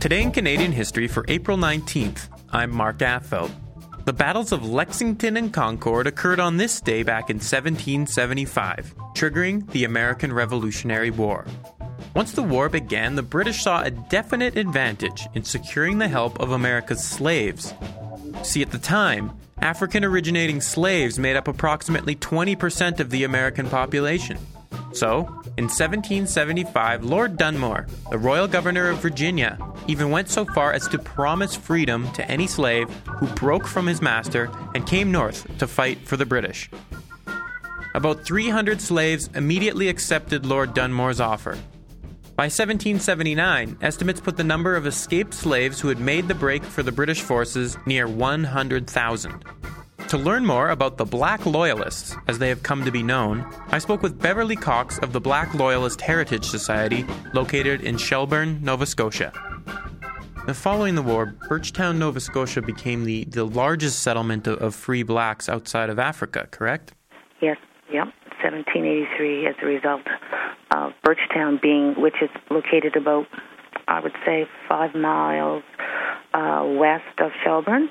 Today in Canadian history for April 19th, I'm Mark Affelt. The battles of Lexington and Concord occurred on this day back in 1775, triggering the American Revolutionary War. Once the war began, the British saw a definite advantage in securing the help of America's slaves. See, at the time, African originating slaves made up approximately 20% of the American population. So, in 1775, Lord Dunmore, the royal governor of Virginia, even went so far as to promise freedom to any slave who broke from his master and came north to fight for the British. About 300 slaves immediately accepted Lord Dunmore's offer. By 1779, estimates put the number of escaped slaves who had made the break for the British forces near 100,000. To learn more about the Black Loyalists, as they have come to be known, I spoke with Beverly Cox of the Black Loyalist Heritage Society, located in Shelburne, Nova Scotia. Following the war, Birchtown, Nova Scotia became the, the largest settlement of, of free blacks outside of Africa, correct? Yes, yep. 1783 as a result of Birchtown being, which is located about, I would say, five miles uh, west of Shelburne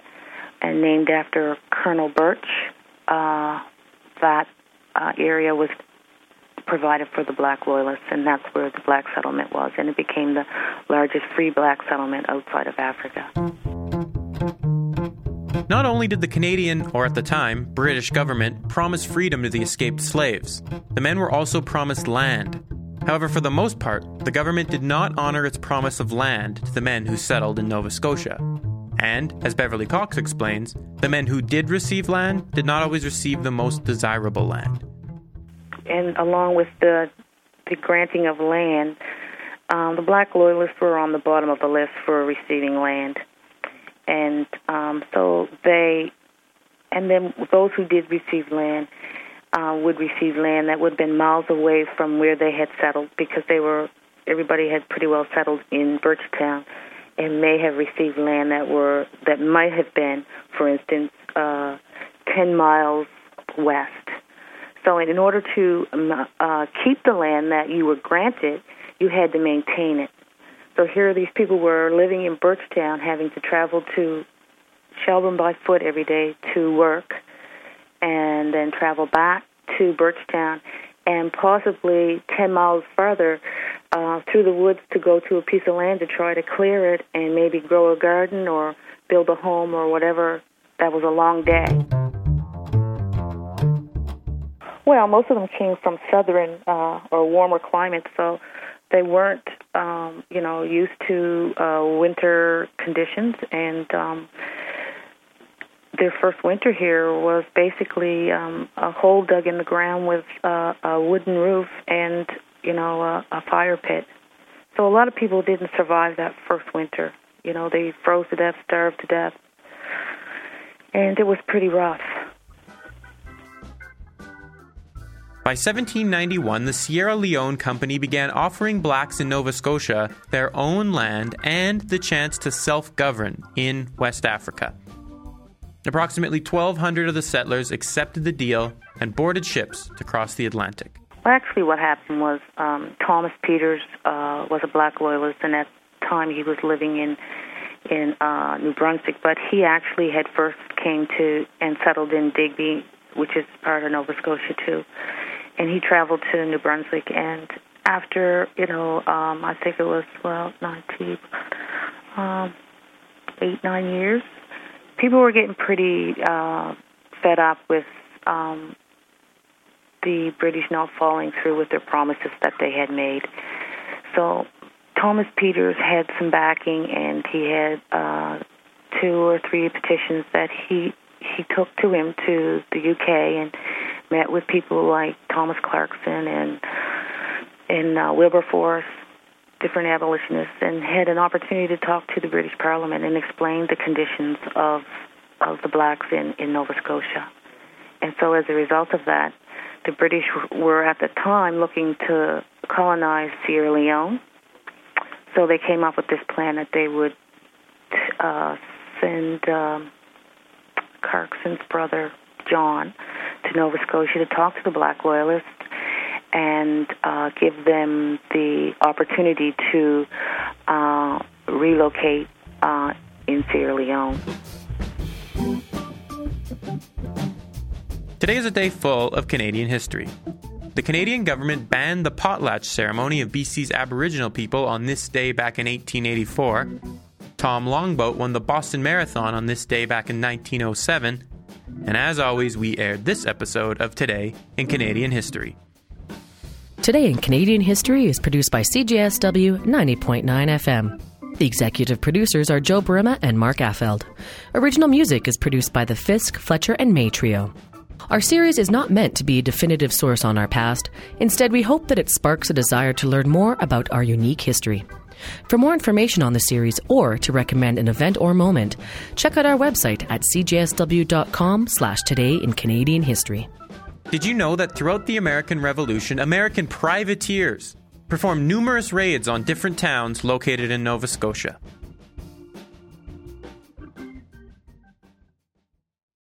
and named after Colonel Birch. Uh, that uh, area was provided for the black loyalists, and that's where the black settlement was, and it became the largest free black settlement outside of Africa. Not only did the Canadian, or at the time, British government promise freedom to the escaped slaves, the men were also promised land. However, for the most part, the government did not honor its promise of land to the men who settled in Nova Scotia. And, as Beverly Cox explains, the men who did receive land did not always receive the most desirable land. And along with the, the granting of land, um, the black loyalists were on the bottom of the list for receiving land. And um, so they, and then those who did receive land uh, would receive land that would have been miles away from where they had settled because they were, everybody had pretty well settled in Birchtown and may have received land that were that might have been, for instance, uh, ten miles west. So, in order to um, uh, keep the land that you were granted, you had to maintain it. So here, these people were living in Birchtown, having to travel to Shelburne by foot every day to work, and then travel back to Birchtown, and possibly ten miles further uh, through the woods to go to a piece of land to try to clear it and maybe grow a garden or build a home or whatever. That was a long day. Well, most of them came from southern uh, or warmer climates, so they weren't, um, you know, used to uh, winter conditions, and um, their first winter here was basically um, a hole dug in the ground with uh, a wooden roof and you know, a, a fire pit. So a lot of people didn't survive that first winter. You know, they froze to death, starved to death, and it was pretty rough. By 1791, the Sierra Leone Company began offering blacks in Nova Scotia their own land and the chance to self govern in West Africa. Approximately 1,200 of the settlers accepted the deal and boarded ships to cross the Atlantic. Well, actually, what happened was um, Thomas Peters uh, was a black loyalist, and at the time he was living in in uh, New Brunswick. But he actually had first came to and settled in Digby, which is part of Nova Scotia too. And he traveled to New Brunswick, and after you know, um, I think it was well, nineteen, um, eight nine years, people were getting pretty uh, fed up with um, the British not following through with their promises that they had made. So Thomas Peters had some backing, and he had uh, two or three petitions that he he took to him to the UK and met with people like Thomas Clarkson and and uh, Wilberforce, different abolitionists, and had an opportunity to talk to the British Parliament and explain the conditions of of the blacks in in Nova Scotia. And so, as a result of that, the British were at the time looking to colonize Sierra Leone. So they came up with this plan that they would uh, send um, Clarkson's brother John to Nova Scotia to talk to the Black Loyalists and uh, give them the opportunity to uh, relocate uh, in Sierra Leone. Today is a day full of Canadian history. The Canadian government banned the potlatch ceremony of BC's Aboriginal people on this day back in 1884. Tom Longboat won the Boston Marathon on this day back in 1907. And as always, we aired this episode of Today in Canadian History. Today in Canadian History is produced by CJSW 90.9 FM. The executive producers are Joe Burima and Mark Affeld. Original music is produced by the Fisk, Fletcher, and May Trio. Our series is not meant to be a definitive source on our past. Instead, we hope that it sparks a desire to learn more about our unique history. For more information on the series or to recommend an event or moment, check out our website at cjsw.com slash today in Canadian history. Did you know that throughout the American Revolution, American privateers performed numerous raids on different towns located in Nova Scotia?